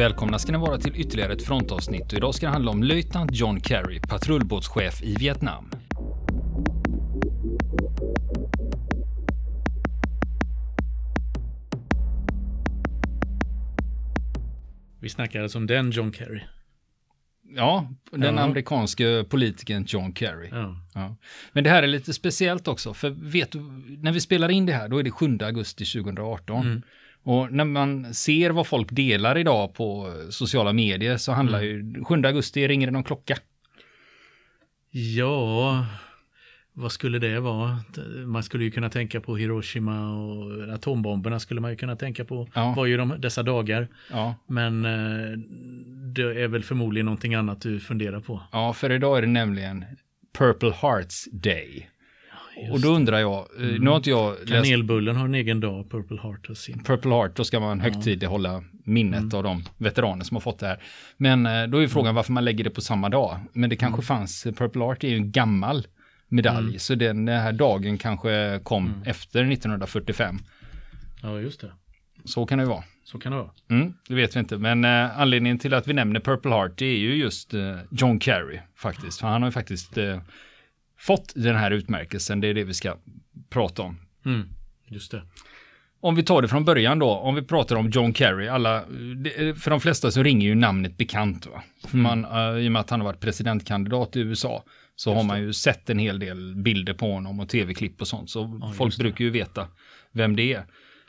Välkomna ska ni vara till ytterligare ett frontavsnitt och idag ska det handla om löjtnant John Kerry, patrullbåtschef i Vietnam. Vi snackar alltså om den John Kerry. Ja, den Ja. amerikanske politikern John Kerry. Ja. Ja. Men det här är lite speciellt också, för vet du, när vi spelar in det här, då är det 7 augusti 2018. Mm. Och när man ser vad folk delar idag på sociala medier så handlar Mm. ju 7 augusti, ringer det någon klocka? ja, vad skulle det vara? Man skulle ju kunna tänka på Hiroshima och atombomberna skulle man ju kunna tänka på. Ja. var ju de, dessa dagar. Ja. Men eh, det är väl förmodligen någonting annat du funderar på. ja, för idag är det nämligen Purple Hearts Day. Och då undrar jag, eh, Mm. nu har inte jag läst Kanelbullen har en egen dag, Purple Heart har sin. Purple Heart, då ska man högtidlighålla minnet Mm. av de veteraner som har fått det här. Men eh, då är ju frågan varför man lägger det på samma dag. Men det kanske Mm. fanns, Purple Heart är ju en gammal medalj, så den, den här dagen kanske kom Mm. efter 1945. Ja, just det. Så kan det ju vara. Så kan det vara. Mm, det vet vi inte, men eh, anledningen till att vi nämner Purple Heart det är ju just eh, John Kerry faktiskt. För han har ju faktiskt eh, fått den här utmärkelsen, det är det vi ska prata om. Mm. Just det. Om vi tar det från början då, om vi pratar om John Kerry, alla, det- för de flesta så ringer ju namnet bekant va. För man, eh, I och med att han har varit presidentkandidat i USA så har man ju sett en hel del bilder på honom och tv-klipp och sånt. Så Ja, folk just det. brukar ju veta vem det är.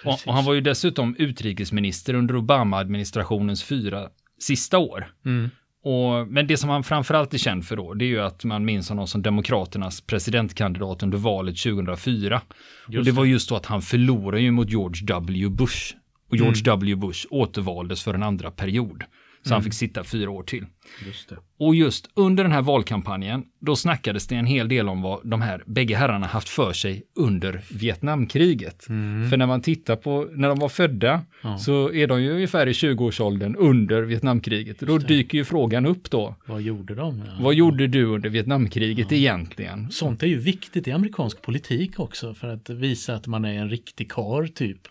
Och, och han var ju dessutom utrikesminister under Obama-administrationens fyra sista år. Mm. Och, men det som han framförallt är känd för då, det är ju att man minns honom som Demokraternas presidentkandidat under valet 2004. och Just det var just då att han förlorade ju mot George W. Bush. Och George W. Bush återvaldes för en andra period. Så han fick sitta fyra år till. Just. Och just under den här valkampanjen, då snackades det en hel del om vad de här bägge herrarna haft för sig under Vietnamkriget. För när man tittar på när de var födda Ja. så är de ju ungefär i 20-årsåldern under Vietnamkriget. Då dyker ju frågan upp då. Vad gjorde de? Ja. Vad gjorde du under Vietnamkriget egentligen? Sånt är ju viktigt i amerikansk politik också för att visa att man är en riktig kar typ.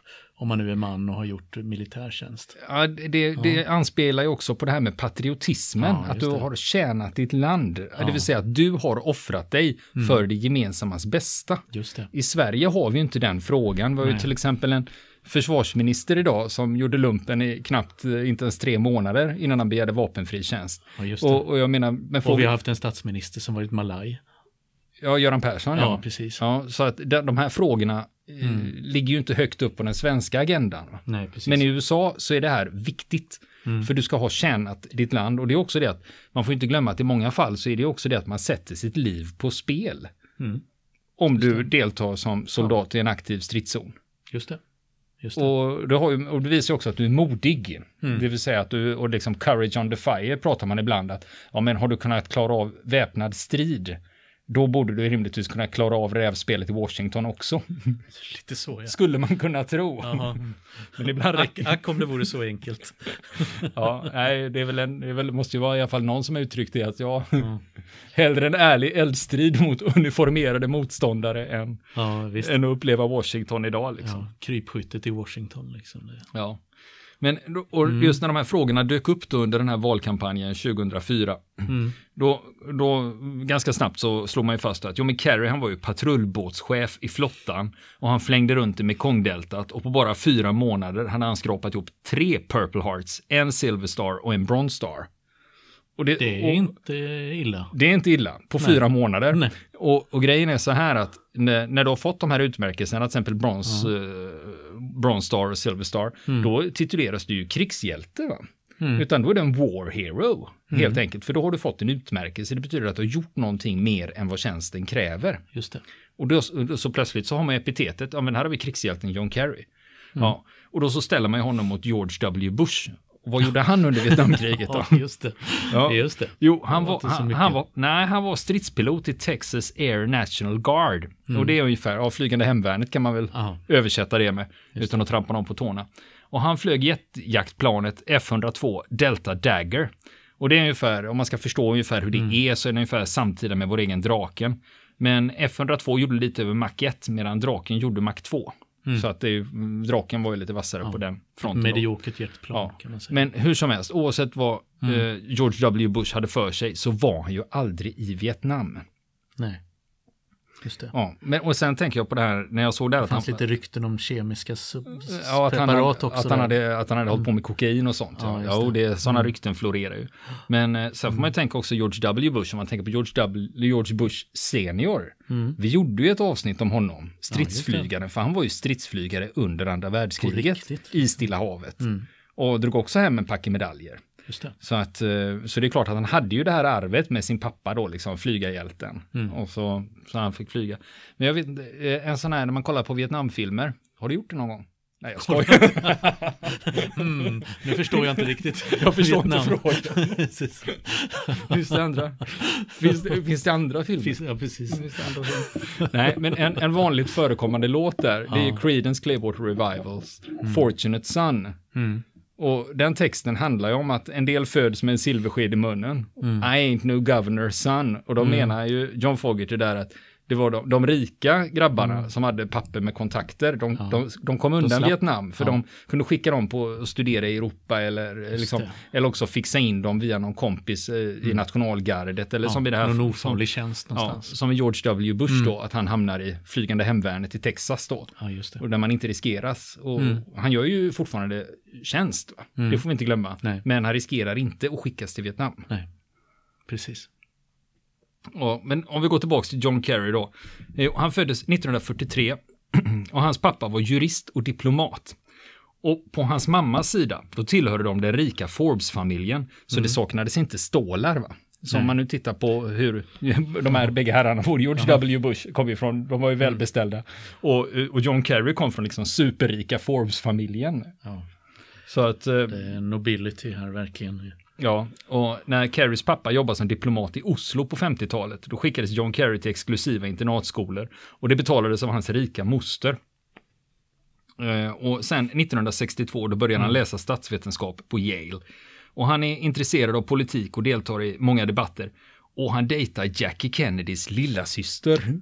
Om man nu är man och har gjort militärtjänst. Ja, det, det anspelar ju också på det här med patriotismen, Ja, att du det. har tjänat ditt land. Det vill säga att du har offrat dig Mm. för det gemensammas bästa. Just det. I Sverige har vi inte den frågan. Vi har ju till exempel en försvarsminister idag som gjorde lumpen i knappt, eh, inte ens tre månader innan han begärde vapenfri tjänst. Ja. Och, och jag menar, men Och vi har haft en statsminister som varit malaj. ja, Göran Persson, Ja, ja. precis. ja. Så att de, här frågorna Mm. ligger ju inte högt upp på den svenska agendan. Nej. Men i USA så är det här viktigt. Mm. För du ska ha tjänat ditt land. Och det är också det att man får inte glömma att i många fall så är det också det att man sätter sitt liv på spel. Mm. Om du deltar som soldat i en aktiv stridszon. Just det. Just det. Och det, har ju, och det visar också att du är modig. Mm. Det vill säga att du, och liksom courage on the fire pratar man ibland att, ja men har du kunnat klara av väpnad strid, då borde du rimligtvis kunna klara av rävspelet i Washington också. Lite så ja. Skulle man kunna tro. Men ibland räcker ack om det vore så enkelt. Ja, nej, det är väl en, det väl, måste ju vara i alla fall någon som uttryckt det att ja, hellre en ärlig eldstrid mot uniformerade motståndare än, ja än att uppleva Washington idag liksom. Ja, krypskyttet i Washington liksom. Ja. Men och Mm. just när de här frågorna dök upp då under den här valkampanjen 2004, Mm. då, då ganska snabbt så slog man ju fast att jo men Kerry han var ju patrullbåtschef i flottan och han flängde runt i Mekongdeltat och på bara fyra månader hade han skrapat ihop tre Purple Hearts, en Silver Star och en Bronze Star. Och Det är inte illa. det är inte illa på Nej. fyra månader. Nej. Och, och grejen är så här att när, när du har fått de här utmärkelserna, till exempel Bronze, eh, Bronze Star och Silver Star, då tituleras du ju krigshjälte. Va? Mm. Utan då är det en War Hero, helt enkelt. För då har du fått en utmärkelse. Det betyder att du har gjort någonting mer än vad tjänsten kräver. Just det. Och då, så plötsligt så har man epitetet, ja men här har vi krigshjälten John Kerry. Ja, och då så ställer man honom mot George W. Bush. Och vad gjorde han under Vietnamkriget då? Ja, just det. Ja. Just det. Jo, han Det var han, han var, nej, han var stridspilot i Texas Air National Guard. Och det är ungefär, ja, flygande hemvärnet kan man väl Ja. översätta det med, utan att trampa någon på tårna. Och han flög jetjaktplanet F-102 Delta Dagger. Och det är ungefär, om man ska förstå ungefär hur det Mm. är, så är det ungefär samtida med vår egen Draken. Men F-102 gjorde lite över Mach 1, medan Draken gjorde Mach 2. Så att det, draken var ju lite vassare på den fronten. Mediokert jetplan Ja, kan man säga. men hur som helst, oavsett vad Mm. eh, George W. Bush hade för sig så var han ju aldrig i Vietnam. Nej. Just det. Ja, men, och sen tänker jag på det här när jag såg där Det att han, fanns lite rykten om kemiska ja, att han, preparat hade, också. att, han hade, att han hade hållit på med kokain och sånt. Ja, Ja, ja, det. det. det, sådana rykten florerar ju. Men eh, sen får man ju tänka också George W. Bush, om man tänker på George, w, George Bush senior. Mm. Vi gjorde ju ett avsnitt om honom, stridsflygaren, för han var ju stridsflygare under andra världskriget i Stilla havet. Mm. Och drog också hem en packe medaljer. Så, att, eh, så det är klart att han hade ju det här arvet med sin pappa då, liksom flygarhjälten. Mm. Och så, så han fick flyga. Men jag vet inte, eh, en sån här när man kollar på Vietnamfilmer, har du gjort det någon gång? Nej, jag skojar. Mm, nu förstår jag inte riktigt. Jag förstår inte Vietnam. frågan. Precis. Finns det andra? Finns det, finns det andra filmer? Finns- Ja, precis. Finns det andra filmer? Nej, men en, en vanligt förekommande låt där, det är Ja. Creedence Clearwater Revivals, Fortunate Son. Mm. Och den texten handlar ju om att en del föds med en silversked i munnen. I ain't no governor's son. Och då menar ju John Fogerty där att det var de, de rika grabbarna som hade papper med kontakter. De, Ja. de, de kom undan. Vietnam för Ja. de kunde skicka dem på att studera i Europa eller, liksom, eller också fixa in dem via någon kompis eh, i nationalgardet. Eller som i det här Någon ofarlig tjänst ja, någonstans. som i George W. Bush då, att han hamnar i flygande hemvärnet i Texas då. Ja. Och där man inte riskeras. Och Mm. han gör ju fortfarande tjänst. Mm. Det får vi inte glömma. Nej. Men han riskerar inte att skickas till Vietnam. Nej, precis. Ja, men om vi går tillbaka till John Kerry då. Eh, Han föddes 1943 och hans pappa var jurist och diplomat. Och på hans mammas sida, då tillhörde de den rika Forbes-familjen. Så det saknades inte stålar va. Så om Nej. man nu tittar på hur de här bägge herrarna, både George W. Bush kom ifrån, de var ju välbeställda. Och, och John Kerry kom från liksom superrika Forbes-familjen. Ja, Så att, eh, det är nobility här verkligen. ja, och när Kerrys pappa jobbade som diplomat i Oslo på 50-talet, då skickades John Kerry till exklusiva internatskolor och det betalades av hans rika moster. Eh, Och sen 1962 då började han läsa statsvetenskap på Yale. Och han är intresserad av politik och deltar i många debatter. Och han dejtar Jackie Kennedys lilla syster.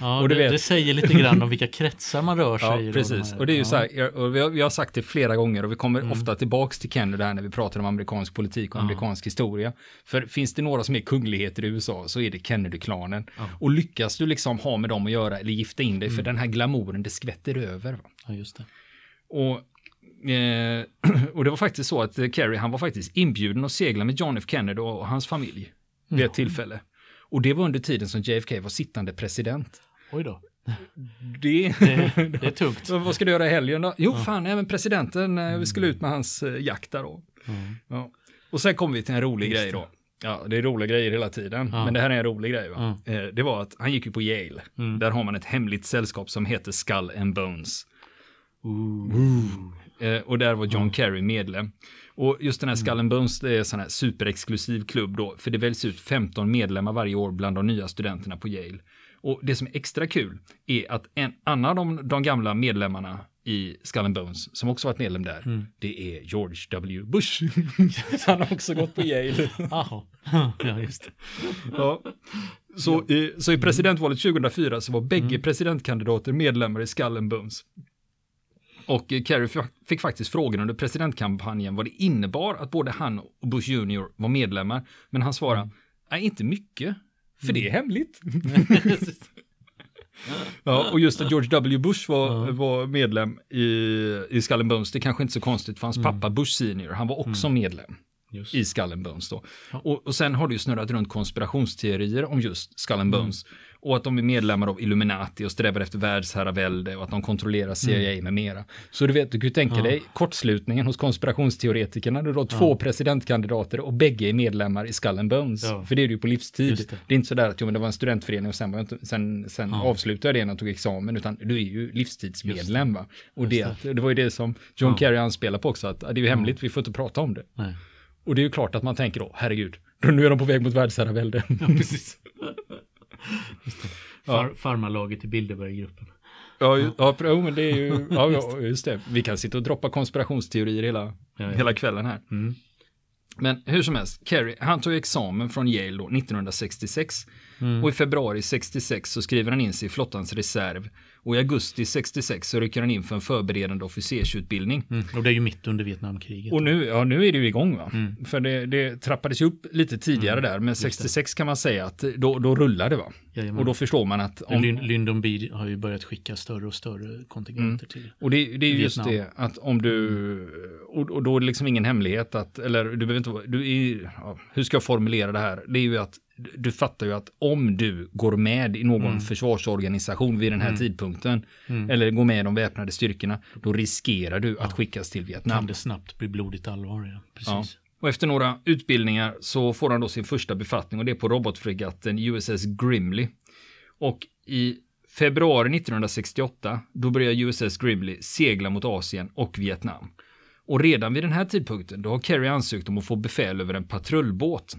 Ja, Och du det, vet- det säger lite grann om vilka kretsar man rör sig Ja, i. precis. här- Och det är ju ja. så här, och vi har, vi har sagt det flera gånger och vi kommer Mm. ofta tillbaks till Kennedy där när vi pratar om amerikansk politik och Ja. amerikansk historia. För finns det några som är kungligheter i USA så är det Kennedy-klanen. Ja. Och lyckas du liksom ha med dem att göra eller gifta in dig, för Mm. den här glamouren, det skvätter över. Va? Ja, just det. Och, eh, och det var faktiskt så att eh, Kerry, han var faktiskt inbjuden att segla med John F Kennedy och hans familj vid ett tillfälle. Och det var under tiden som JFK var sittande president. Oj då. Det, Det, det är tungt. Vad ska du göra i helgen då? Jo, fan, även presidenten, eh, vi skulle ut med hans eh, jakt där då. Mm. Ja. Och sen kom vi till en rolig Just grej då. Ja, det är roliga grejer hela tiden, Ja. men det här är en rolig grej. Va? Ja. Eh, Det var att han gick ju på Yale. Mm. Där har man ett hemligt sällskap som heter Skull and Bones. Eh, Och där var John Kerry medlem. Och just den här Skull and Bones, det är en sån här superexklusiv klubb då, för det väljs ut 15 medlemmar varje år bland de nya studenterna på Yale. Och det som är extra kul är att en annan av de, de gamla medlemmarna i Skull and Bones, som också varit medlem där, det är George W. Bush. Han har också gått på Yale. Ja, just. Ja. Så, i, så i presidentvalet 2004 så var bägge Mm. presidentkandidater medlemmar i Skull and Bones. Och Kerry fick faktiskt frågan under presidentkampanjen vad det innebar att både han och Bush Jr var medlemmar. Men han svarade, Mm. nej inte mycket, för det är hemligt. ja, och just att George W. Bush var, var medlem i, i Skull Bones, det är kanske inte så konstigt för hans Mm. pappa Bush Senior, han var också medlem Just. i Skull Bones då. Ja. Och, och sen har det ju snurrat runt konspirationsteorier om just Skull and Mm. Och att de är medlemmar av Illuminati och strävar efter världsherravälde och att de kontrollerar CIA med mera. Så du vet, du kan ju tänka Mm. Ja. dig kortslutningen hos konspirationsteoretikerna. Du har två presidentkandidater och bägge är medlemmar i Skull and Bones. Ja. För det är ju på livstid. Det. det. är inte sådär att jo, men det var en studentförening och sen, var inte, sen, sen Ja. avslutade jag det när jag tog examen, utan du är ju livstidsmedlem. Va? Och det, det. det var ju det som John Ja. Kerry anspelar på också, att det är ju hemligt, vi får inte prata om det. Nej. Och det är ju klart att man tänker då, herregud, nu är de på väg mot världsherravälde. Precis. Ja. Far, farmarlaget i Bilderberggruppen. ja, ju- ja, jo, men det är ju, ja, ja, just det. Vi kan sitta och droppa konspirationsteorier hela, Ja, ja. hela kvällen här. Mm. Men hur som helst, Kerry, han tog examen från Yale då 1966. Mm. Och i februari 66 så skriver han in sig i flottans reserv. Och i augusti 66 så rycker han in för en förberedande officersutbildning. Mm. Och det är ju mitt under Vietnamkriget. Och nu, ja, nu är det ju igång va? Mm. För det, det trappades ju upp lite tidigare där, men 66 kan man säga att då, då rullar det va? Jajamän. Och då förstår man att om, Lyn- Lyndon B har ju börjat skicka större och större kontingenter till. Och det, det är ju just Vietnam. det att om du, och, och då är det liksom ingen hemlighet att, eller du behöver inte, du är, ja, hur ska jag formulera det här? Det är ju att du- fattar ju att om du går med i någon Mm. försvarsorganisation vid den här tidpunkten, eller går med i de väpnade styrkorna, då riskerar du att skickas till Kan Vietnam. det snabbt bli blodigt allvar? Ja. Precis. Ja. Och efter några utbildningar så får han då sin första befattning och det är på robotfregatten USS Grimley. Och i februari 1968 då börjar USS Grimley segla mot Asien och Vietnam. Och redan vid den här tidpunkten då har Kerry ansökt om att få befäl över en patrullbåt.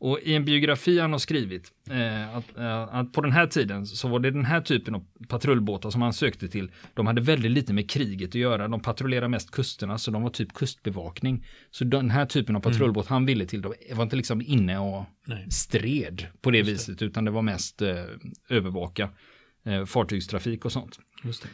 Och i en biografi han har skrivit eh, att, eh, att på den här tiden så var det den här typen av patrullbåtar som han sökte till. De hade väldigt lite med kriget att göra. De patrullerade mest kusterna så de var typ kustbevakning. Så den här typen av patrullbåt han ville till, de var inte liksom inne och Nej. stred på det viset utan det var mest eh, övervaka eh, fartygstrafik och sånt. Just det.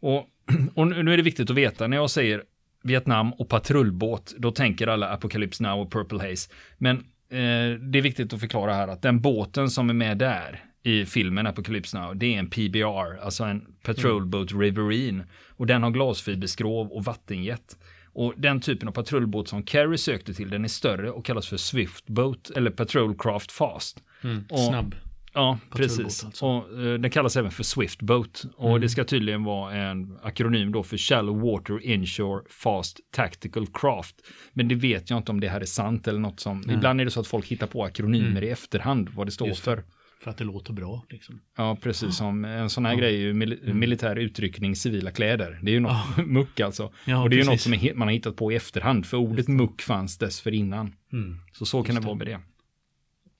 Och, och nu är det viktigt att veta, när jag säger Vietnam och patrullbåt, då tänker alla Apocalypse Now och Purple Haze. Men eh, det är viktigt att förklara här att den båten som är med där i filmen Apocalypse Now, det är en PBR, alltså en Patrol Boat Riverine. Och den har glasfiberskrov och vattenjet. Och den typen av patrullbåt som Carey sökte till, den är större och kallas för Swift Boat eller Patrol Craft Fast. Mm. Och- Snabb. Ja, precis. alltså. Och, eh, den kallas även för Swift Boat. Och det ska tydligen vara en akronym då för Shallow Water Inshore Fast Tactical Craft. Men det vet jag inte om det här är sant eller något som... Ibland är det så att folk hittar på akronymer i efterhand vad det står Just det. för. För att det låter bra. Liksom. Ja, precis som en sån här grej är ju mil- militär utryckning, civila kläder. Det är ju något muck alltså. Ja, och det är ju något som man har hittat på i efterhand, för ordet muck fanns dessförinnan. Mm. Så så kan det vara med det.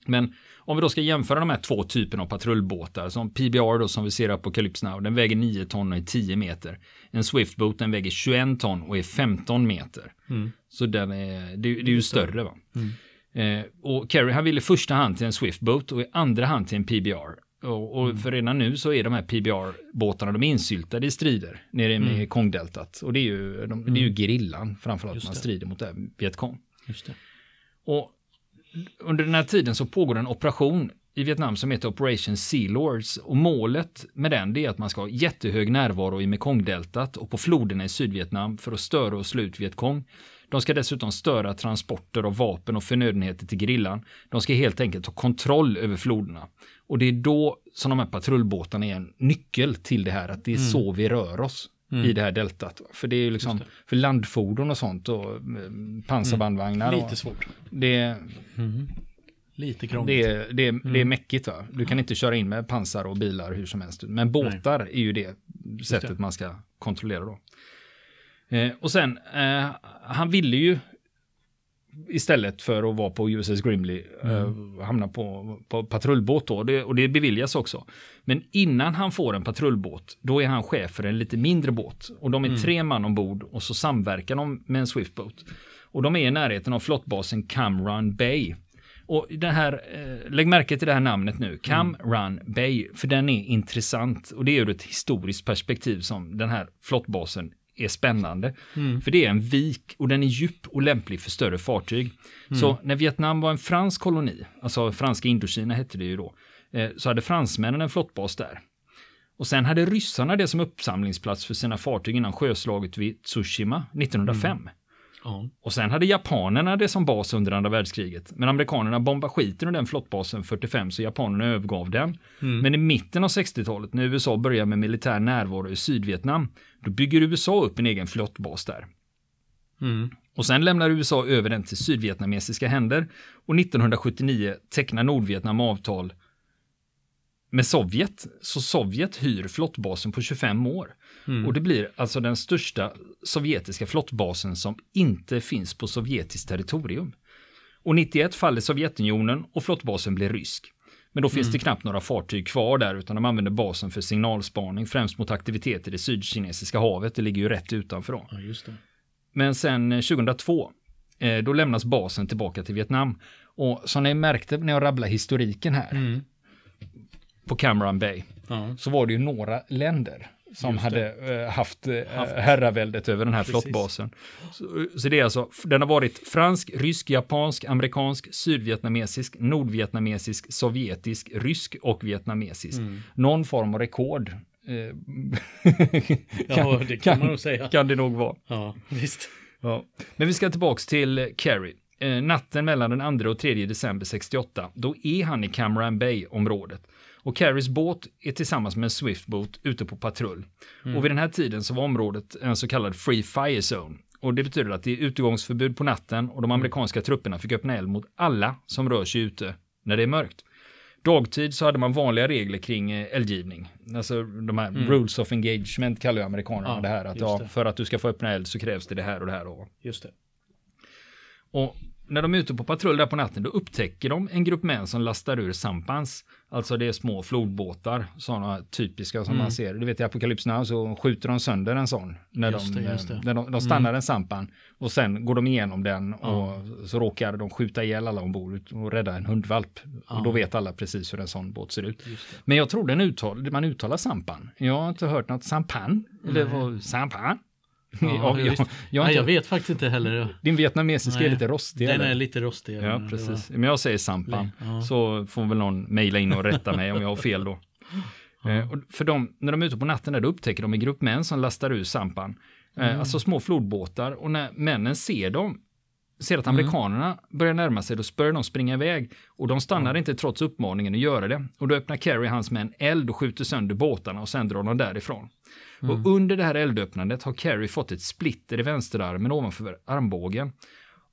Men om vi då ska jämföra de här två typerna av patrullbåtar, som PBR då som vi ser i Apocalypse Now, den väger 9 ton och är 10 meter. En Swiftboat den väger 21 ton och är 15 meter. Mm. Så den är, det, det är ju större va. Eh, och Kerry han vill i första hand till en Swiftboat och i andra hand till en PBR. Och, och för redan nu så är de här PBR-båtarna, de är insyltade i strider nere med Kongdeltat. Och det är ju, de, det är ju gerillan framförallt man strider mot det här Vietkong. Just det. Och under den här tiden så pågår en operation i Vietnam som heter Operation Sea Lords och målet med den är att man ska ha jättehög närvaro i Mekongdeltat och på floderna i Sydvietnam för att störa och slå ut Vietkong. De ska dessutom störa transporter av vapen och förnödenheter till gerillan. De ska helt enkelt ha kontroll över floderna. Och det är då som de här patrullbåtarna är en nyckel till det här, att det är så vi rör oss i det här deltat. För det är ju liksom, för landfordon och sånt och mm, pansarbandvagnar. Lite och, svårt. det, Lite krångligt. det, är, det, det är mäckigt va? Du kan inte köra in med pansar och bilar hur som helst. Men båtar är ju det sättet man ska kontrollera då. Eh, och sen, eh, han ville ju istället för att vara på USS Grimley eh, hamna på, på patrullbåt då. Det, och det beviljas också. Men innan han får en patrullbåt, då är han chef för en lite mindre båt. Och de är tre man ombord och så samverkar de med en Swiftboat. Och de är i närheten av flottbasen Cam Run Bay. Och den här, eh, lägg märke till det här namnet nu, Cam Run Bay, för den är intressant. Och det är ur ett historiskt perspektiv som den här flottbasen är spännande. För det är en vik och den är djup och lämplig för större fartyg. Så när Vietnam var en fransk koloni, alltså franska Indokina hette det ju då, eh, så hade fransmännen en flottbas där. Och sen hade ryssarna det som uppsamlingsplats för sina fartyg innan sjöslaget vid Tsushima 1905. Ja. Och sen hade japanerna det som bas under andra världskriget. Men amerikanerna bombade skiten ur den flottbasen 45 så japanerna övergav den. Men i mitten av 60-talet när USA började med militär närvaro i Sydvietnam, då bygger USA upp en egen flottbas där. Mm. Och sen lämnar USA över den till sydvietnamesiska händer och 1979 tecknar Nordvietnam avtal med Sovjet. Så Sovjet hyr flottbasen på 25 år. Och det blir alltså den största sovjetiska flottbasen som inte finns på sovjetiskt territorium. Och 91 faller Sovjetunionen och flottbasen blir rysk. Men då finns det knappt några fartyg kvar där utan de använder basen för signalspaning främst mot aktiviteter i det sydkinesiska havet. Det ligger ju rätt utanför då. ja. Men sen eh, 2002, eh, då lämnas basen tillbaka till Vietnam. Och som ni märkte när jag rabblade historiken här, på Cameron Bay Ja. så var det ju några länder som hade eh, haft eh, Haft. herraväldet över den här Precis. flottbasen. Så, så det är alltså, den har varit fransk, rysk, japansk, amerikansk, sydvietnamesisk, nordvietnamesisk, sovjetisk, rysk och vietnamesisk. Mm. Någon form av rekord. Eh, Ja, det kan man nog säga. kan det nog vara. Ja, visst. Ja. Men vi ska tillbaks till Kerry. Natten mellan den 2 och 3 december 68, då är han i Cameron Bay-området. Och Kerrys båt är tillsammans med en Swift-båt ute på patrull. Och vid den här tiden så var området en så kallad Free Fire Zone. Och det betyder att det är utegångsförbud på natten och de amerikanska trupperna fick öppna eld mot alla som rör sig ute när det är mörkt. Dagtid så hade man vanliga regler kring eh, eldgivning. Alltså de här rules of engagement kallar ju amerikanerna Ja, det här. Att ja, för att du ska få öppna eld så krävs det det här och det här. Och Just det. och när de är ute på patrull där på natten, då upptäcker de en grupp män som lastar ur sampans. Alltså det är små flodbåtar, sådana typiska som Mm. man ser. Du vet i Apocalypse Now så skjuter de sönder en sån. När, Just de, det, det. när de, de stannar en sampan och sen går de igenom den och så råkar de skjuta ihjäl alla ombord och rädda en hundvalp. Och då vet alla precis hur en sån båt ser ut. Men jag trodde en uttal, man uttalar sampan. Jag har inte hört något sampan. Eller vad, sampan? Ja, Ja, jag, jag, har Nej, jag vet faktiskt inte heller. din vietnamesiska är Nej, lite rostig. Den eller? är lite rostig. Ja, precis. var- Men jag säger Sampan. Ja. Så får väl någon mejla in och rätta mig om jag har fel då. Eh, och för de, när de är ute på natten där, då upptäcker de en grupp män som lastar ur Sampan. Eh, Mm. Alltså små flodbåtar. Och när männen ser dem, ser att amerikanerna börjar närma sig, då börjar de springa iväg. Och de stannar inte trots uppmaningen att göra det. Och då öppnar Carrie hans män eld och skjuter sönder båtarna och sen drar de därifrån. Och under det här eldöppnandet har Carrie fått ett splitter i vänsterarmen ovanför armbågen.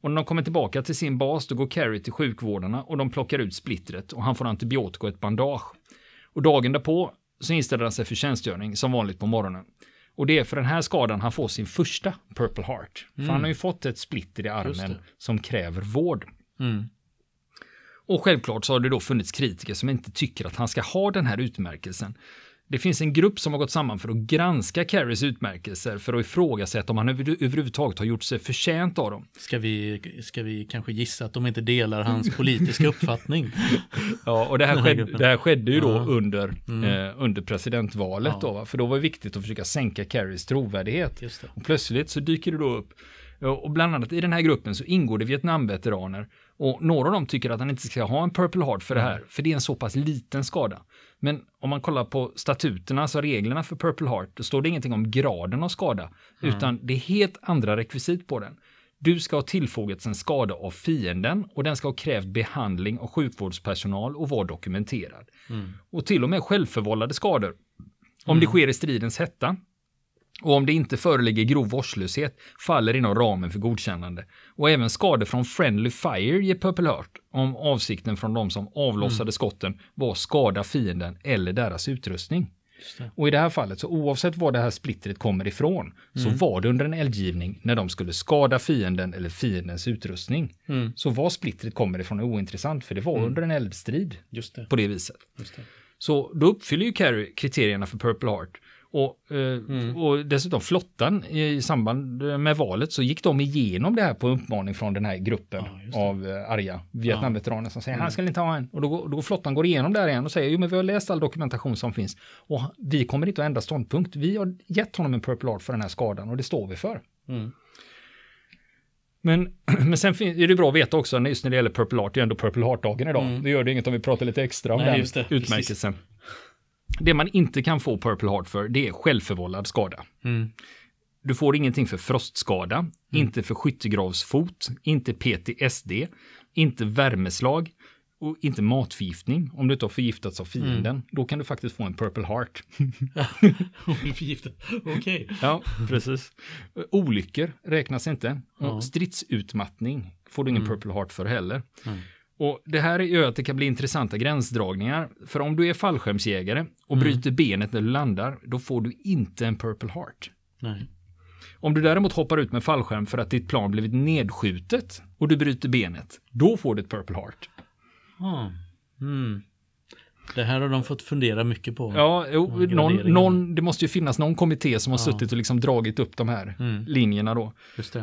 Och när de kommer tillbaka till sin bas då går Carrie till sjukvårdarna och de plockar ut splittret och han får antibiotika och ett bandage. Och dagen därpå så inställer han sig för tjänstgöring som vanligt på morgonen. Och det är för den här skadan han får sin första Purple Heart. För han har ju fått ett splitter i armen som kräver vård. Mm. Och självklart så har det då funnits kritiker som inte tycker att han ska ha den här utmärkelsen. Det finns en grupp som har gått samman för att granska Carries utmärkelser för att ifrågasätta om han över, överhuvudtaget har gjort sig förtjänt av dem. Ska, vi, ska vi kanske gissa att de inte delar hans politiska uppfattning? Ja, och det här, skedde, det här skedde ju då Ja. under, eh, under presidentvalet Ja. då, för då var det viktigt att försöka sänka Carries trovärdighet. Och plötsligt så dyker det då upp, och bland annat i den här gruppen så ingår det Vietnamveteraner och några av dem tycker att han inte ska ha en Purple Heart för det här, för det är en så pass liten skada. Men om man kollar på statuterna, alltså reglerna för Purple Heart, då står det ingenting om graden av skada, utan det är helt andra rekvisit på den. Du ska ha tillfogats en skada av fienden och den ska ha krävt behandling av sjukvårdspersonal och vara dokumenterad. Och till och med självförvållade skador. Om det sker i stridens hetta och om det inte föreligger grov vårdslöshet faller inom ramen för godkännande. Och även skador från Friendly Fire ger Purple Heart om avsikten från de som avlossade skotten var att skada fienden eller deras utrustning. Och i det här fallet, så oavsett var det här splittret kommer ifrån, så var det under en eldgivning när de skulle skada fienden eller fiendens utrustning. Mm. Så var splittret kommer ifrån är ointressant, för det var under en eldstrid Just det. på det viset. Just det. Så då uppfyller ju Carrie kriterierna för Purple Heart. Och, eh, och dessutom flottan i samband med valet så gick de igenom det här på uppmaning från den här gruppen Ja, det. av eh, arga Vietnamveteraner som säger han ska inte ha en. Och då, då flottan går igenom där igen och säger jo men vi har läst all dokumentation som finns och vi kommer inte att ändra ståndpunkt. Vi har gett honom en Purple Heart för den här skadan och det står vi för. Mm. Men, men sen är det bra att veta också, just när det gäller Purple Heart, det är ändå Purple Heart-dagen idag. Mm. Det gör det inget om vi pratar lite extra om Nej, den det, precis. Det man inte kan få Purple Heart för, det är självförvållad skada. Mm. Du får ingenting för frostskada, inte för skyttegravsfot, inte PTSD, inte värmeslag och inte matförgiftning. Om du inte har förgiftats av fienden, då kan du faktiskt få en Purple Heart. Hon är förgiftad. Okej. Ja, precis. Olyckor räknas inte. Ja. Stridsutmattning får du ingen Purple Heart för heller. Mm. Och det här gör att det kan bli intressanta gränsdragningar. För om du är fallskärmsjägare och bryter benet när du landar, då får du inte en Purple Heart. Nej. Om du däremot hoppar ut med fallskärm för att ditt plan blivit nedskjutet och du bryter benet, då får du ett Purple Heart. Ah. Mm. Det här har de fått fundera mycket på. Ja, jo, någon, någon, det måste ju finnas någon kommitté som har Ja. suttit och liksom dragit upp de här Mm. linjerna då.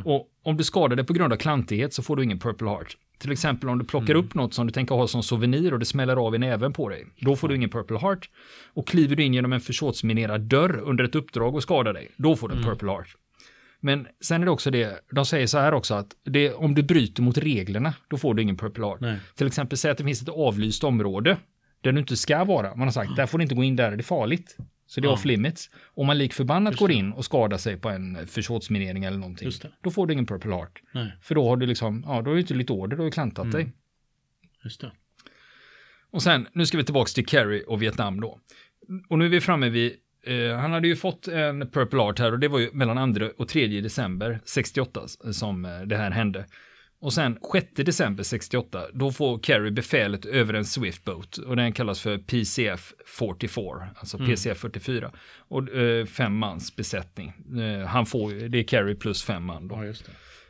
Och om du skadar dig på grund av klantighet så får du ingen Purple Heart. Till exempel om du plockar Mm. upp något som du tänker ha som souvenir och det smäller av i näven på dig. Då får du ingen Purple Heart. Och kliver du in genom en försåtsminerad dörr under ett uppdrag och skadar dig, då får du en Mm. Purple Heart. Men sen är det också det, de säger så här också att det, om du bryter mot reglerna, då får du ingen Purple Heart. Nej. Till exempel säg att det finns ett avlyst område där du inte ska vara. Man har sagt, där får du inte gå in, där är det farligt. Så det är off limits. Om man lik förbannat går in och skadar sig på en försåtsminering eller någonting, då får du ingen Purple Heart. Nej, För då har du liksom, ja då är det inte lite order, då har du klantat Mm. dig. just det. Och sen, nu ska vi tillbaka till Kerry och Vietnam då. Och nu är vi framme vid, eh, han hade ju fått en Purple Heart här och det var ju mellan 2 och 3 december 68 som eh, det här hände. Och sen 6 december 68, då får Kerry befälet över en Swiftboat och den kallas för PCF 44, alltså PCF 44. Och eh, fem mans besättning. Eh, han får, det är Kerry plus fem man då. Ja.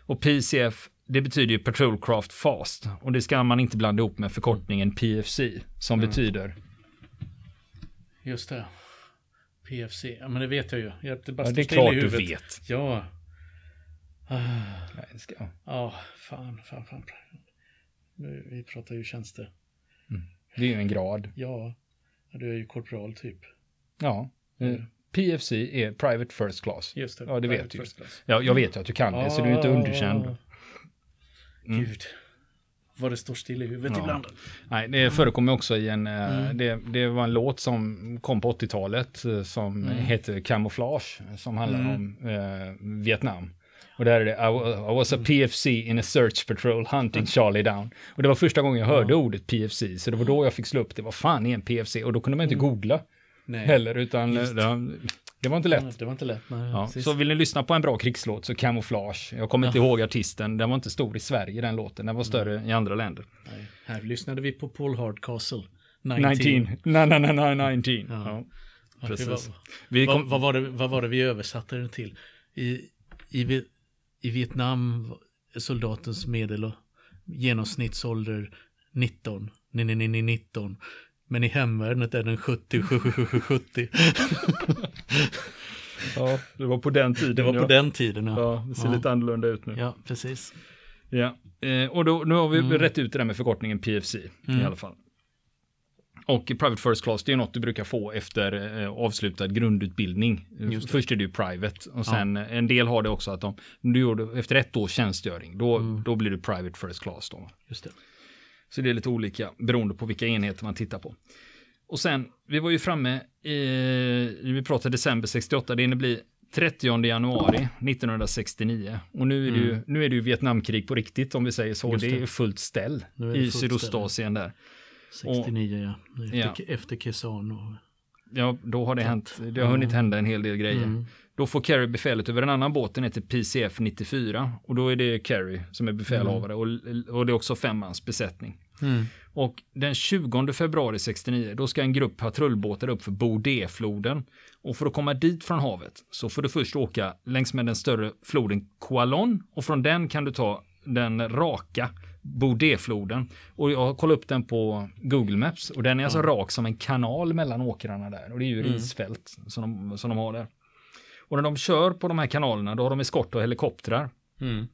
Och PCF, det betyder ju Patrol Craft Fast. Och det ska man inte blanda ihop med förkortningen PFC, som Mm. betyder... Just det. PFC, ja men det vet jag ju. Jag, det, bara Ja, det är klart du vet. Ja. Ah, ska... Ja, fan, fan, fan. Nu, vi pratar ju tjänster. Det är ju en grad. Ja, du är ju korpral typ. Ja. Eh, Mm. PFC är Private First Class. Just det. Ja, det vet du. Ja, jag vet ju att du kan det, så du är inte Ah, underkänd. Mm. Gud. Vad det står still i huvudet Ja. ibland. Nej, det förekommer också i en... eh, Mm. Det, det var en låt som kom på 80-talet eh, som Mm. heter Camouflage, som handlar Mm. om eh, Vietnam. Och där är det, I, wa- I was Mm. a PFC in a search patrol hunting Charlie down. Och det var första gången jag hörde ordet PFC, så det var då jag fick slå upp det. Vad fan är en PFC? Och då kunde man inte googla Nej. heller, utan det, det var inte lätt. Det var inte lätt. Nej, Ja, så vill ni lyssna på en bra krigslåt så Camouflage. Jag kommer inte ihåg artisten, den var inte stor i Sverige den låten, den var större i andra länder. Nej. Här lyssnade vi på Paul Hardcastle. 19. 19. Nej, nej, nej, nej, 19. Ja. Ja. Ja, precis. det var- Vi Vad, var det, vad var det vi översatte den till? I, i, I Vietnam soldatens medel och genomsnittsålder 19. Nej, nej, nej, nej, 19. Men i hemvärnet är den 70, 70, 70. ja, det var på den tiden. Det var på ja. den tiden. Ja, Ja, det ser Ja. lite annorlunda ut nu. Ja. ja precis. Eh, och då, nu har vi Mm. rätt ut det där med förkortningen PFC Mm. i alla fall. Och Private First Class, det är något du brukar få efter eh, avslutad grundutbildning. Det. Först är det ju Private och sen eh, en del har det också att de, du gjorde, efter ett års tjänstgöring, då, Mm. då blir du Private First Class då. Just det. Så det är lite olika beroende på vilka enheter man tittar på. Och sen, vi var ju framme, i, vi pratade december 68, det blir 30 januari 1969. Och nu är det ju, nu är det ju Vietnamkrig på riktigt om vi säger så. Mm. Just Det är det. fullt ställ är det i fullt ställ. Sydostasien där. 69 ja. Efter, Ja. efter Kesan och... Ja, då har det hänt, det har hunnit hända en hel del grejer. Mm. Då får Kerry befälet över en annan båt, den heter PCF 94. Och då är det Kerry som är befälhavare och, och det är också femmans besättning. Mm. Och den 20 februari 69, då ska en grupp patrullbåtar upp för Bordé-floden. Och för att komma dit från havet så får du först åka längs med den större floden Kualon och från den kan du ta den raka Bordé-floden. Och jag har kollat upp den på Google Maps och den är alltså rak som en kanal mellan åkrarna där. Och det är ju risfält som de, som de har där. Och när de kör på de här kanalerna då har de eskort och helikoptrar. Mm.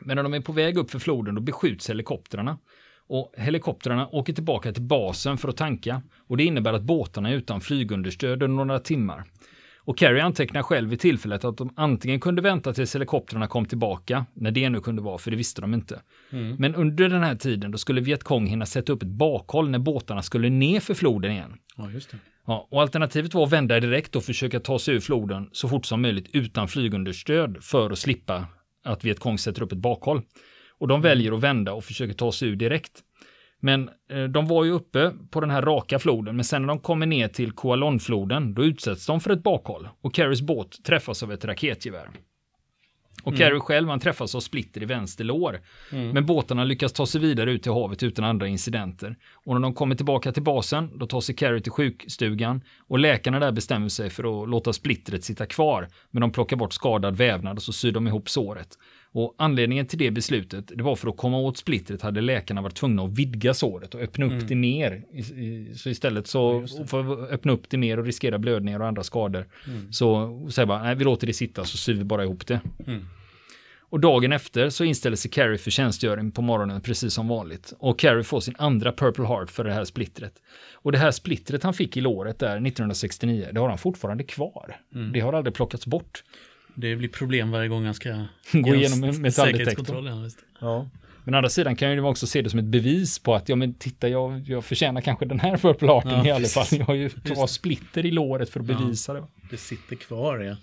Men när de är på väg upp för floden då beskjuts helikoptrarna. Och helikoptrarna åker tillbaka till basen för att tanka. Och det innebär att båtarna är utan flygunderstöd under några timmar. Och Kerry antecknar själv vid tillfället att de antingen kunde vänta tills helikoptrarna kom tillbaka, när det nu kunde vara, för det visste de inte. Mm. Men under den här tiden då skulle Vietkong hinna sätta upp ett bakhåll när båtarna skulle ner för floden igen. Ja, just det. Ja, och alternativet var att vända direkt och försöka ta sig ur floden så fort som möjligt utan flygunderstöd för att slippa att Vietkong sätter upp ett bakhåll. Och de väljer att vända och försöker ta sig ur direkt. Men eh, de var ju uppe på den här raka floden, men sen när de kommer ner till Kualonfloden, då utsätts de för ett bakhåll och Carries båt träffas av ett raketgevär. Och Carey själv, han träffas av splitter i vänster lår. Men båtarna lyckas ta sig vidare ut till havet utan andra incidenter. Och när de kommer tillbaka till basen, då tar sig Carey till sjukstugan och läkarna där bestämmer sig för att låta splittret sitta kvar. Men de plockar bort skadad vävnad och så syr de ihop såret. Och anledningen till det beslutet, det var för att komma åt splittret hade läkarna varit tvungna att vidga såret och öppna upp Mm. det mer. Så istället så, för att öppna upp det mer och riskera blödningar och andra skador, Mm. så säger bara, nej vi låter det sitta så syr vi bara ihop det. Mm. Och dagen efter så inställer sig Carrie för tjänstgöring på morgonen precis som vanligt. Och Carrie får sin andra Purple Heart för det här splittret. Och det här splittret han fick i låret där 1969, det har han fortfarande kvar. Mm. Det har aldrig plockats bort. Det blir problem varje gång han ska Gå igenom s- en metalldetektor. säkerhetskontroll, ja. Ja. Men å andra sidan kan ju också se det som ett bevis på att, ja men titta, jag, jag förtjänar kanske den här Purple Hearten Ja, i alla fall. Jag har ju två splitter i låret för att Ja. bevisa det. Det sitter kvar, ja.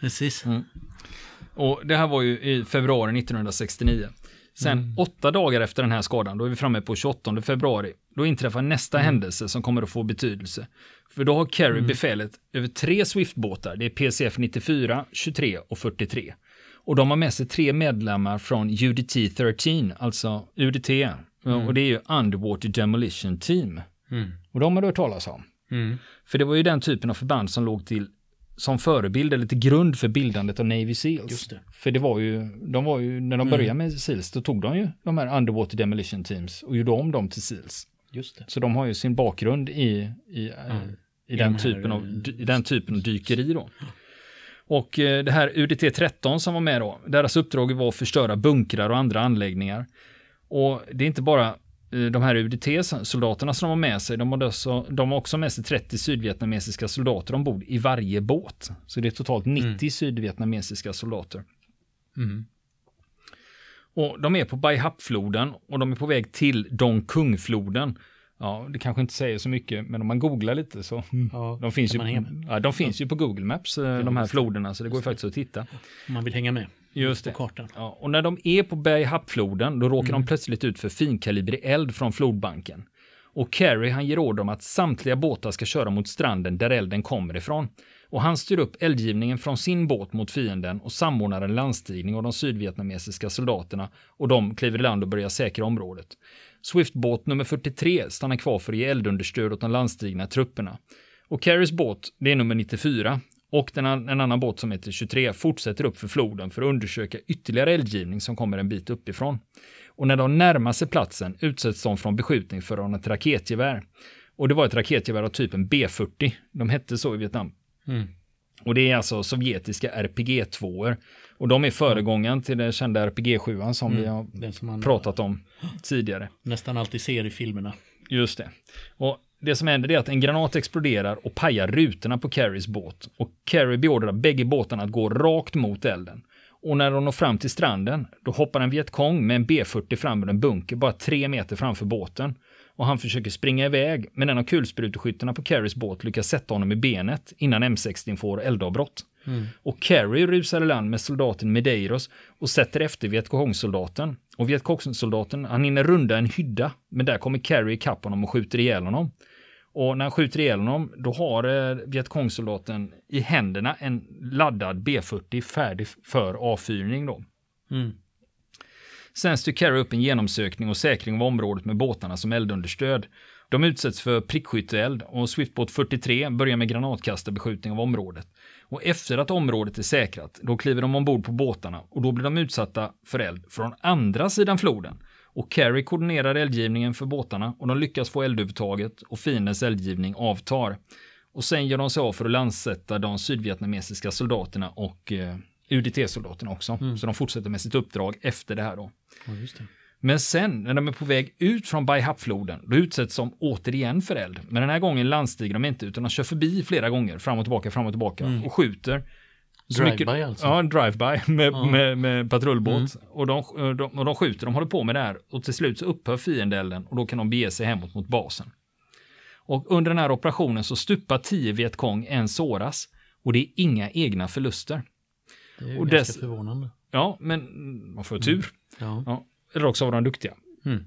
Precis. Mm. Och det här var ju i februari 1969. Sen åtta dagar efter den här skadan, då är vi framme på 28 februari, då inträffar nästa händelse som kommer att få betydelse. För då har Kerry befälet över tre Swift-båtar, det är PCF 94, 23 och 43. Och de har med sig tre medlemmar från UDT 13, alltså UDT, och det är ju Underwater Demolition Team. Mm. Och de har du hört talas om. Mm. För det var ju den typen av förband som låg till som förebild eller till grund för bildandet av Navy Seals. Det. För det var ju, de var ju, när de började med Seals, då tog de ju de här Underwater Demolition Teams och gjorde om dem till Seals. Just det. Så de har ju sin bakgrund i, i, eh, i, I den, de typen av, eh, i den typen av dykeri då. Och eh, det här UDT-13 som var med då, deras uppdrag var att förstöra bunkrar och andra anläggningar. Och det är inte bara de här UDT-soldaterna som de har med sig, de har, också, de har också med sig 30 sydvietnamesiska soldater ombord i varje båt. Så det är totalt 90 sydvietnamesiska soldater. Mm. Och de är på Bai Hap-floden och de är på väg till Dong Kung-floden. Ja, det kanske inte säger så mycket, men om man googlar lite så. Ja, De finns, ju, ja, de finns ju på Google Maps, eh, de här floderna, så det går ju faktiskt att titta. Om man vill hänga med Just på det. kartan. Ja, och när de är på Bai Hap-floden, då råkar Mm. de plötsligt ut för finkalibrig eld från flodbanken. Och Carey han ger order om att samtliga båtar ska köra mot stranden där elden kommer ifrån. Och han styr upp eldgivningen från sin båt mot fienden och samordnar en landstigning av de sydvietnamesiska soldaterna och de kliver i land och börjar säkra området. Swift-båt nummer 43 stannar kvar för att ge eldunderstöd åt de landstigna trupperna. Och Carys båt, det är nummer 94. Och den, en annan båt som heter 23 fortsätter upp för floden för att undersöka ytterligare eldgivning som kommer en bit uppifrån. Och när de närmar sig platsen utsätts de från beskjutning från ett raketgevär. Och det var ett raketgevär av typen B40. De hette så i Vietnam. Mm. Och det är alltså sovjetiska RPG-2. Och de är föregångaren till den kända RPG-7 som vi har som pratat om tidigare. nästan alltid ser i filmerna. Just det. Och det som händer är att en granat exploderar och pajar rutorna på Carries båt. Och Carrie beordrar bägge båtarna att gå rakt mot elden. Och när de når fram till stranden, då hoppar en vietkong med en B40 fram ur en bunker bara tre meter framför båten. Och han försöker springa iväg, men en av kulspruteskyttarna på Carries båt lyckas sätta honom i benet innan M16 får eldavbrott. Och Carey rusar i land med soldaten Medeiros och sätter efter Vietkong-soldaten. Och Vietkong-soldaten, han hinner runda en hydda, men där kommer Carey ikapp honom och skjuter ihjäl honom. Och när han skjuter ihjäl honom, då har eh, Vietkong-soldaten i händerna en laddad B40 färdig för avfyrning då. Mm. Sen styr Carey upp en genomsökning och säkring av området med båtarna som eldunderstöd. De utsätts för prickskytteeld och Swiftbåt 43 börjar med granatkastarbeskjutning av området. Och efter att området är säkrat, då kliver de ombord på båtarna och då blir de utsatta för eld från andra sidan floden. Och Carey koordinerar eldgivningen för båtarna och de lyckas få eldövertaget och fiendens eldgivning avtar. Och sen gör de sig av för att landsätta de sydvietnamesiska soldaterna och eh, UDT-soldaterna också. Så de fortsätter med sitt uppdrag efter det här då. Ja, just det. Men sen när de är på väg ut från Bai då utsätts de återigen för eld. Men den här gången landstiger de inte, utan de kör förbi flera gånger, fram och tillbaka, fram och tillbaka, och skjuter. Så Drive-by mycket- alltså? Ja, drive-by med, Ja. med, med patrullbåt. Och, de, de, och de skjuter, de håller på med det här. Och till slut så upphör fiendeelden och då kan de bege sig hemåt mot basen. Och under den här operationen så stupar 10 Vietkong, en såras. Och det är inga egna förluster. Det är ju Och ganska dess- förvånande. Ja, men man får tur. Ja. Ja, eller också var de duktiga. Mm.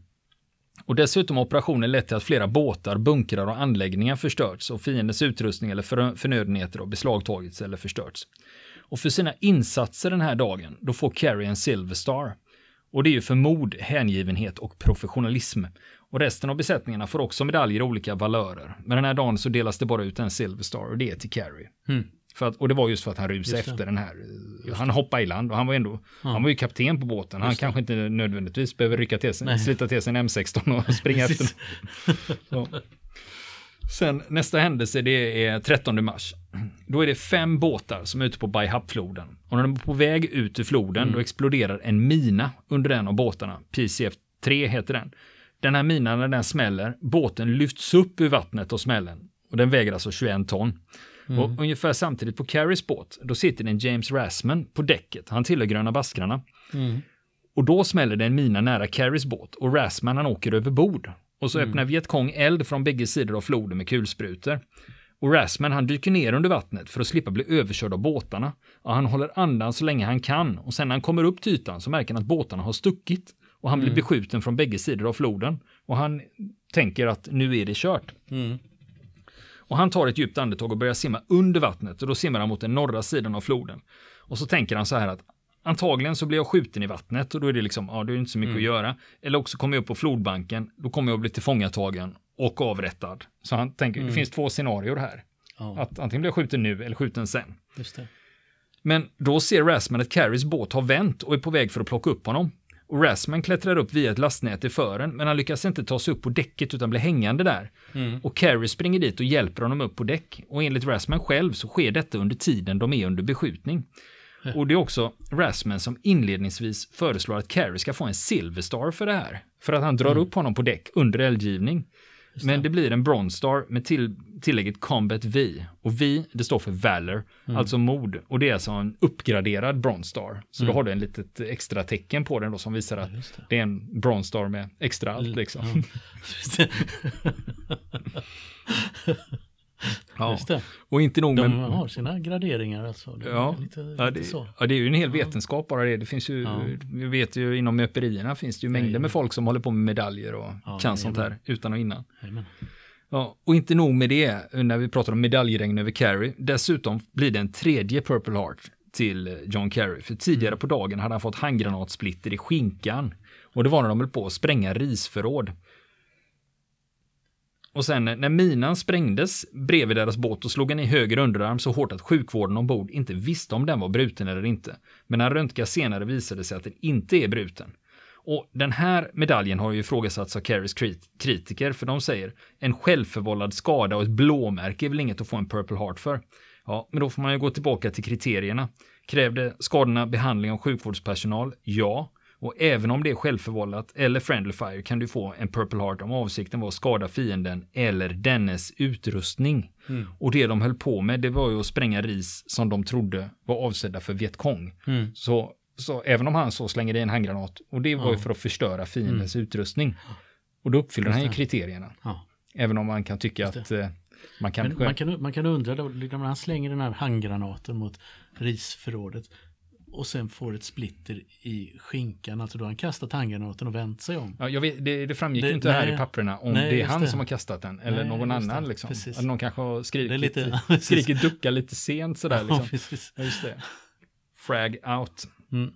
Och dessutom har operationen lett till att flera båtar, bunkrar och anläggningar förstörts och fiendens utrustning eller för- förnödenheter har beslagtagits eller förstörts. Och för sina insatser den här dagen, då får Carrie en Silver Star. Och det är ju för mod, hängivenhet och professionalism. Och resten av besättningarna får också medaljer i olika valörer. Men den här dagen så delas det bara ut en Silver Star och det är till Carrie. Mm. För att, och det var just för att han rusade Just efter den här. Han hoppade i land och han var ändå, han var ju kapten på båten. Han Just kanske inte nödvändigtvis behöver rycka till sig, slita till sig en M16 och springa efter. Sen nästa händelse det är 13 mars. Då är det fem båtar som är ute på Baihap-floden. Och när de är på väg ut ur floden Mm. då exploderar en mina under en av båtarna. PCF-3 heter den. Den här minan när den smäller, båten lyfts upp ur vattnet och smällen. Och den väger alltså 21 ton. Mm. Och ungefär samtidigt på Carries båt, då sitter det en James Rasman på däcket. Han tillhör Gröna Baskrarna. Mm. Och då smäller det en mina nära Carries båt och Rasman han åker över bord. Och så öppnar Vietkong eld från bägge sidor av floden med kulsprutor. Och Rasman han dyker ner under vattnet för att slippa bli överkörd av båtarna. Och han håller andan så länge han kan och sen när han kommer upp till ytan så märker han att båtarna har stuckit. Och han blir beskjuten från bägge sidor av floden. Och han tänker att nu är det kört. Mm. Och han tar ett djupt andetag och börjar simma under vattnet och då simmar han mot den norra sidan av floden. Och så tänker han så här att antagligen så blir jag skjuten i vattnet och då är det liksom, ja, det är inte så mycket att göra. Eller också kommer jag upp på flodbanken, då kommer jag att bli tillfångatagen och avrättad. Så han tänker, det finns två scenarier här. Ja, Att antingen blir jag skjuten nu eller skjuten sen. Men då ser Rasman att Carries båt har vänt och är på väg för att plocka upp honom. Och Rasman klättrar upp via ett lastnät i fören, men han lyckas inte ta sig upp på däcket utan blir hängande där. Mm. Och Carrie springer dit och hjälper honom upp på däck. Och enligt Rasman själv så sker detta under tiden de är under beskjutning. Och det är också Rasman som inledningsvis föreslår att Carrie ska få en Silver Star för det här. För att han drar upp honom på däck under eldgivning. Men det blir en Bronze Star med till, tillägget Combat V. Och V, det står för Valor, alltså mod. Och det är alltså en uppgraderad Bronze Star. Så då har du en litet extra tecken på den då som visar att just det. det är en Bronze Star med extra allt liksom. Just det. Ja. Just det. Och inte nog De med... har sina graderingar alltså. Det är Ja, lite, ja, lite det, så. ja, det är ju en hel vetenskap bara det. Det finns ju, Ja. vi vet ju inom möperierna finns det ju mängder med folk som håller på med medaljer och Ja, kan sånt här utan och innan. Jajamän. Ja, och inte nog med det, när vi pratar om medaljregn över Carey. Dessutom blir det en tredje Purple Heart till eh, John Carey. För tidigare Mm. på dagen hade han fått handgranatsplitter i skinkan. Och det var när de höll på att spränga risförråd. Och sen eh, när minan sprängdes bredvid deras båt och slog han i höger underarm så hårt att sjukvården ombord inte visste om den var bruten eller inte. Men när röntga senare visade sig att den inte är bruten. Och den här medaljen har ju ifrågasatts av Carries krit- kritiker för de säger en självförvållad skada och ett blåmärke är väl inget att få en Purple Heart för. Ja, men då får man ju gå tillbaka till kriterierna. Krävde skadorna behandling av sjukvårdspersonal? Ja. Och även om det är självförvållat eller friendly fire kan du få en Purple Heart om avsikten var att skada fienden eller dennes utrustning. Och det de höll på med det var ju att spränga ris som de trodde var avsedda för Vietkong. Mm. Så, så även om han så slänger i en handgranat och det var ju för att förstöra fiendens utrustning. Och då uppfyller han ju Mm. Kriterierna. Ja. Även om man kan tycka att eh, man. Men man kan, man kan undra då, liksom när han slänger den här handgranaten mot risförrådet och sen får ett splitter i skinkan, alltså då har han kastat handgranaten och vänt sig om. Ja, jag vet, det, det framgick Det- ju inte här nej. i papperna om Nej, det är han det. som har kastat den eller Nej, någon annan. Liksom. Precis. Någon kanske har skrikit, lite- precis. skrikit ducka lite sent sådär. Liksom. Ja, precis. Just det. Frag out. Mm.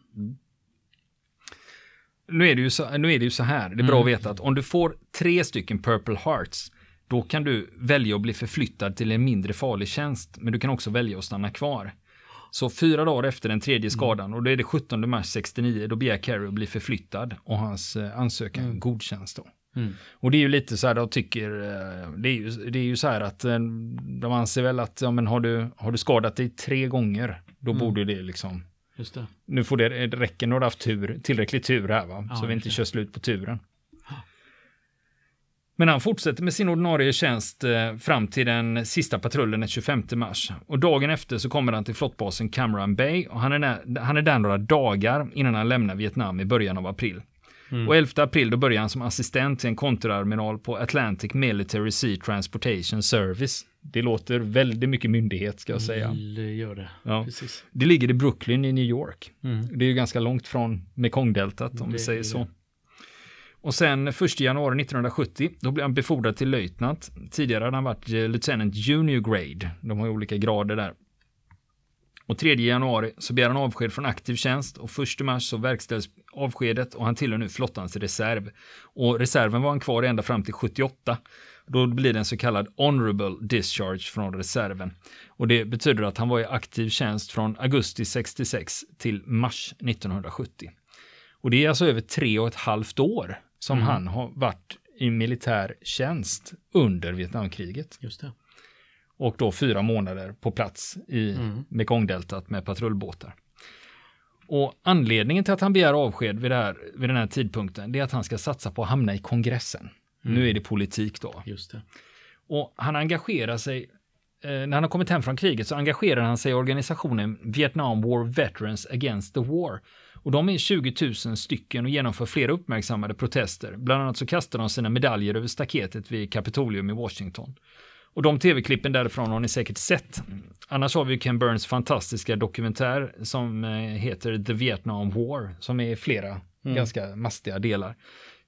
Nu är, det ju så, nu är det ju så här, det är bra Mm. att veta att om du får tre stycken Purple Hearts, då kan du välja att bli förflyttad till en mindre farlig tjänst, men du kan också välja att stanna kvar. Så fyra dagar efter den tredje skadan, och det är det 17 mars 69, då begär Carey att bli förflyttad och hans eh, ansökan godkänns då. Mm. Och det är ju lite så här, de tycker, eh, det är ju, det är ju så här att eh, de anser väl att, ja men har du, har du skadat dig tre gånger, då borde det liksom, Just det. nu får det, det räcker när du har haft tur, tillräcklig tur här va, Ja, så vi inte kör slut på turen. Men han fortsätter med sin ordinarie tjänst eh, fram till den sista patrullen den 25 mars. Och dagen efter så kommer han till flottbasen Cameron Bay och han är, där, han är där några dagar innan han lämnar Vietnam i början av april. Mm. Och 11 april då börjar han som assistent till en kontraadmiral på Atlantic Military Sea Transportation Service. Det låter väldigt mycket myndighet ska jag säga. Vill gör det. Ja. Precis. Det ligger i Brooklyn i New York. Mm. Det är ju ganska långt från Mekongdeltat om Det vi säger så. Och sen 1 januari 1970, då blev han befordrad till löjtnant. Tidigare hade han varit eh, lieutenant junior grade. De har ju olika grader där. Och 3 januari så begär han avsked från aktiv tjänst och 1 mars så verkställs avskedet och han tillhör nu flottans reserv. Och reserven var han kvar ända fram till 78. Då blir det en så kallad honorable discharge från reserven. Och det betyder att han var i aktiv tjänst från augusti 66 till mars 1970. Och det är alltså över tre och ett halvt år som Mm. han har varit i militär tjänst under Vietnamkriget. Just det. Och då fyra månader på plats i Mm. Mekongdeltat med patrullbåtar. Och anledningen till att han begär avsked vid, här, vid den här tidpunkten det är att han ska satsa på att hamna i kongressen. Mm. Nu är det politik då. Just det. Och han engagerar sig, eh, när han har kommit hem från kriget så engagerar han sig i organisationen Vietnam War Veterans Against the War. Och de är 20 000 stycken och genomför flera uppmärksammade protester. Bland annat så kastar de sina medaljer över staketet vid Kapitolium i Washington. Och de tv-klippen därifrån har ni säkert sett. Annars har vi Ken Burns fantastiska dokumentär som eh, heter The Vietnam War, som är flera Mm. ganska mastiga delar.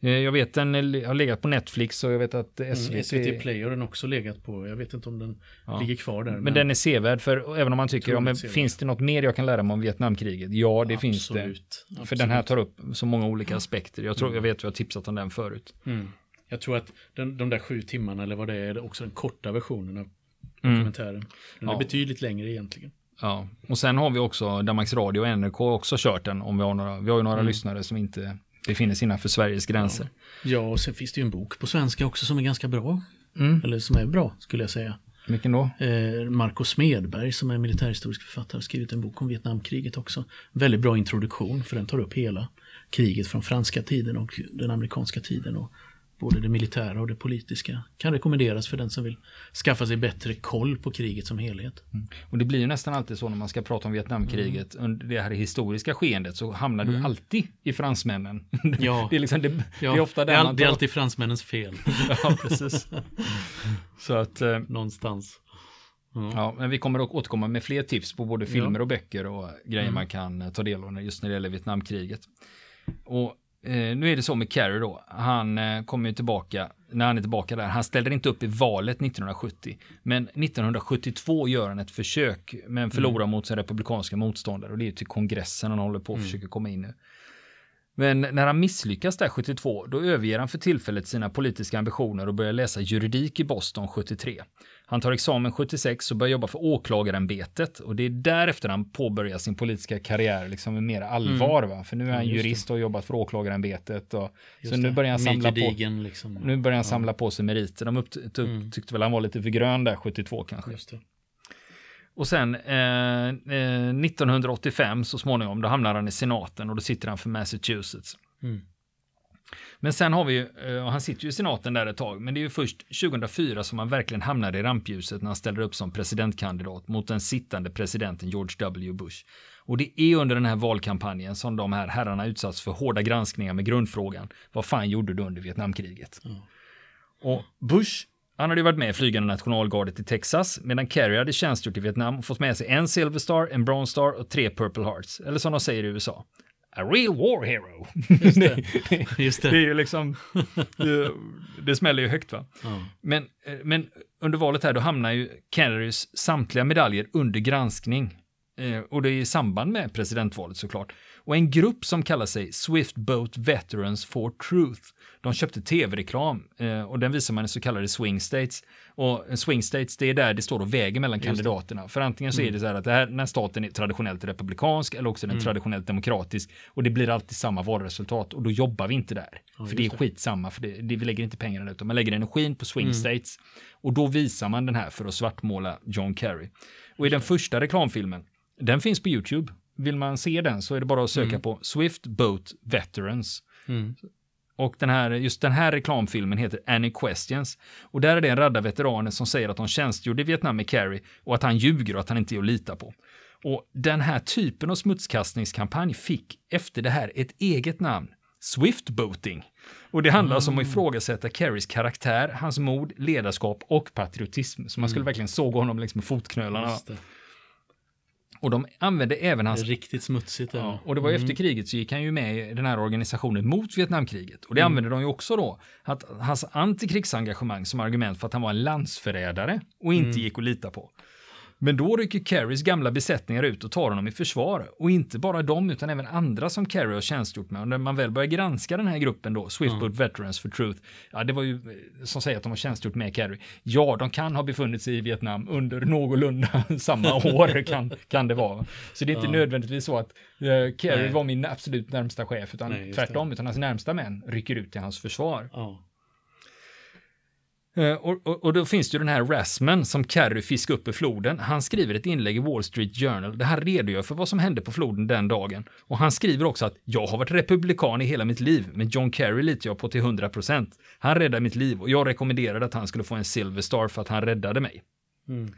Eh, Jag vet den har legat på Netflix och jag vet att SVT, Mm, SVT Play har den också legat på. Jag vet inte om den Ja. ligger kvar där. Men den är sevärd för även om man tycker, men sevärd. finns det något mer jag kan lära mig om Vietnamkriget? Ja, det finns det. Absolut. För den här tar upp så många olika aspekter. Jag, tror, Mm. jag vet att jag har tipsat om den förut. Mm. Jag tror att den, de där sju timmarna eller vad det är, är också den korta versionen av Mm. dokumentären. Den är Ja. betydligt längre egentligen. Ja. Och sen har vi också Danmarks Radio och NRK också kört den. Om vi, har några, vi har ju några Mm. lyssnare som inte befinner sig innanför Sveriges gränser. Ja, och sen finns det ju en bok på svenska också som är ganska bra. Mm. Eller som är bra, skulle jag säga. Vilken då? Eh, Marco Smedberg som är militärhistorisk författare har skrivit en bok om Vietnamkriget också. Väldigt bra introduktion för den tar upp hela kriget från franska tiden och den amerikanska tiden. Och både det militära och det politiska. Kan rekommenderas för den som vill skaffa sig bättre koll på kriget som helhet. Och det blir ju nästan alltid så när man ska prata om Vietnamkriget Mm. under det här historiska skeendet så hamnar du alltid i fransmännen. Ja. det, är liksom, det, det Ja, är ofta det, är, all- det är alltid fransmännens fel. Ja, precis. Så att, eh, Någonstans. ja, men vi kommer att återkomma med fler tips på både filmer Ja. och böcker och grejer Mm. man kan eh, ta del av just när det gäller Vietnamkriget. Och nu är det så med Kerry då. Han eh, kommer ju tillbaka, när han är tillbaka där, han ställer inte upp i valet 1970. Men 1972 gör han ett försök, men förlorar mot sin republikanska motståndare. Och det är till kongressen han håller på att försöka komma in nu. Men när han misslyckas där 72, då överger han för tillfället sina politiska ambitioner och börjar läsa juridik i Boston 73. Han tar examen 76 och börjar jobba för åklagarämbetet och det är därefter han påbörjar sin politiska karriär liksom med mer allvar. Va? För nu är han Mm. Just jurist och har jobbat för åklagarämbetet. Och, Just så nu börjar han samla på, Gedigen, liksom. nu börjar han samla på sig meriter. De upp, upp, Mm. tyckte väl han var lite för grön där 72 kanske. Och sen eh, eh, 1985 så småningom, då hamnar han i senaten och då sitter han för Massachusetts. Mm. Men sen har vi ju, eh, och han sitter ju i senaten där ett tag, men det är ju först 2004 som han verkligen hamnar i rampljuset när han ställer upp som presidentkandidat mot den sittande presidenten George W. Bush. Och det är under den här valkampanjen som de här herrarna utsatts för hårda granskningar med grundfrågan, vad fan gjorde du under Vietnamkriget? Ja. Och Bush, han hade ju varit med i flygande nationalgardet i Texas, medan Kerry hade tjänstgjort i Vietnam och fått med sig en Silver Star, en Bronze Star och tre Purple Hearts. Eller som de säger i USA, a real war hero. Just det. Just Det är det. ju liksom, det, det smäller ju högt va. Ja. Men, eh, men under valet här då hamnar ju Kennedys samtliga medaljer under granskning. Eh, och det är i samband med presidentvalet såklart. Och en grupp som kallar sig Swift Boat Veterans for Truth. De köpte tv-reklam eh, och den visar man i så kallade swing states. Och eh, swing states, det är där det står och väger mellan kandidaterna. För antingen så är det så här att det här, den här staten är traditionellt republikansk eller också är den traditionellt demokratisk. Och det blir alltid samma valresultat och då jobbar vi inte där. Ja, för det är skitsamma, för det, det, vi lägger inte pengarna där, utan man lägger energin på swing Mm. states. Och då visar man den här för att svartmåla John Kerry. Och i den första reklamfilmen, den finns på YouTube. Vill man se den så är det bara att söka Mm. på Swift Boat Veterans. Mm. Och den här, just den här reklamfilmen heter Any Questions. Och där är det en radda veteraner som säger att de tjänstgjorde i Vietnam med Kerry och att han ljuger och att han inte är att lita på. Och den här typen av smutskastningskampanj fick efter det här ett eget namn. Swift Boating. Och det handlar alltså om att ifrågasätta Kerrys karaktär, hans mod, ledarskap och patriotism. Så man skulle verkligen såga honom längs med fotknölarna. Och de använde även hans riktigt smutsigt. Ja, och det var ju efter kriget så gick han ju med i den här organisationen mot Vietnamkriget. Och det använde de ju också då, att hans antikrigsengagemang som argument för att han var en landsförrädare och inte gick att lita på. Men då rycker Carries gamla besättningar ut och tar honom i försvar. Och inte bara de, utan även andra som Carrie har tjänstgjort med. Och när man väl börjar granska den här gruppen då, Swiftboat mm. Veterans for Truth, ja det var ju eh, som säger att de har tjänstgjort med Carrie. Ja, de kan ha befunnit sig i Vietnam under någorlunda samma år, kan, kan det vara. Så det är inte ja. nödvändigtvis så att uh, Carrie var min absolut närmsta chef, utan Nej, tvärtom, utan hans närmsta män rycker ut till hans försvar. Ja. Eh, och, och, och, då finns det ju den här Rasman som Carrie fiskar upp i floden. Han skriver ett inlägg i Wall Street Journal där han redogör för vad som hände på floden den dagen. Och han skriver också att jag har varit republikan i hela mitt liv, men John Kerry litar jag på till 100%. Han räddade mitt liv och jag rekommenderade att han skulle få en Silver Star för att han räddade mig. Mm.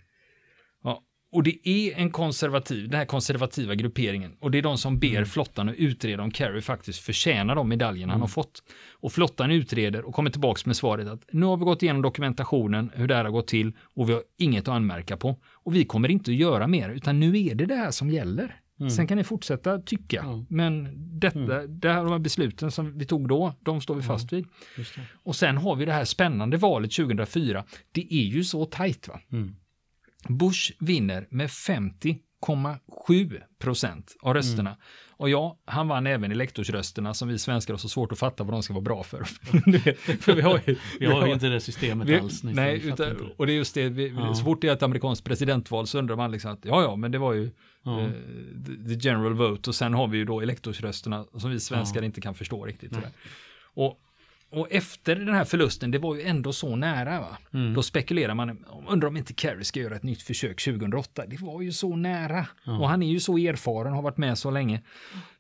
Och det är en konservativ, den här konservativa grupperingen. Och det är de som ber mm. flottan att utreda om Kerry faktiskt förtjänar de medaljerna mm. han har fått. Och flottan utreder och kommer tillbaka med svaret att nu har vi gått igenom dokumentationen, hur det här har gått till och vi har inget att anmärka på. Och vi kommer inte att göra mer, utan nu är det det här som gäller. Mm. Sen kan ni fortsätta tycka, mm. men detta, mm. det här, de här besluten som vi tog då, de står vi fast vid. Och sen har vi det här spännande valet 2004. Det är ju så tajt va? Mm. Bush vinner med 50,7 procent av rösterna. Mm. Och ja, han vann även elektorsrösterna som vi svenskar har så svårt att fatta vad de ska vara bra för. för vi har ju, vi har ju inte det systemet vi, alls. Nej, utan, och det är just det, vi, ja. så fort det är ett amerikanskt presidentval så undrar man liksom att ja, ja, men det var ju ja. eh, the general vote och sen har vi ju då elektorsrösterna som vi svenskar ja. inte kan förstå riktigt. Och och efter den här förlusten, det var ju ändå så nära. Va? Mm. Då spekulerar man, undrar om inte Kerry ska göra ett nytt försök 2008. Det var ju så nära. Mm. Och han är ju så erfaren, har varit med så länge.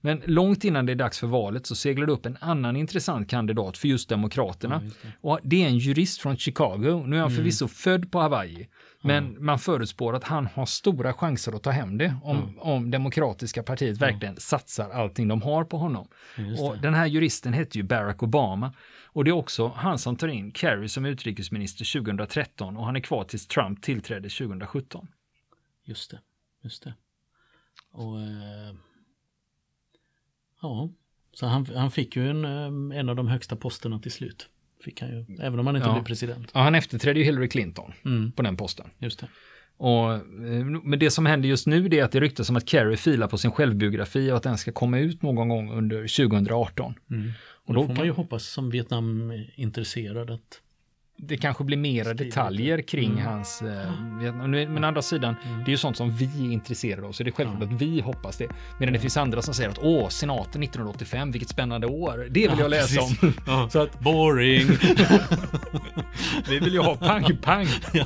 Men långt innan det är dags för valet så seglar det upp en annan intressant kandidat för just Demokraterna. Ja, just det. Och det är en jurist från Chicago. Nu är han mm. förvisso född på Hawaii. Men man förutspår att han har stora chanser att ta hem det om, mm. om Demokratiska partiet verkligen mm. satsar allting de har på honom. Och den här juristen hette ju Barack Obama. Och det är också han som tar in Kerry som utrikesminister 2013 och han är kvar tills Trump tillträdde 2017. Just det, just det. Och eh, ja, så han, han fick ju en, eh, en av de högsta posterna till slut. Fick han ju, även om han inte ja. blev president. Ja, han efterträdde ju Hillary Clinton mm. på den posten. Just det. Och, eh, men det som händer just nu är att det ryktas om att Kerry filar på sin självbiografi och att den ska komma ut någon gång under 2018. Mm. Och då, då får man ju hoppas som Vietnam-intresserad att det kanske blir mera detaljer kring mm. hans... Eh, men å andra sidan, mm. det är ju sånt som vi är intresserade av, så det är självklart att vi hoppas det. Medan det finns andra som säger att åh, senaten 1985, vilket spännande år. Det vill ja, jag läsa precis. om. Ja. så att, Boring. vi vill ju ha pang, pang. Ja,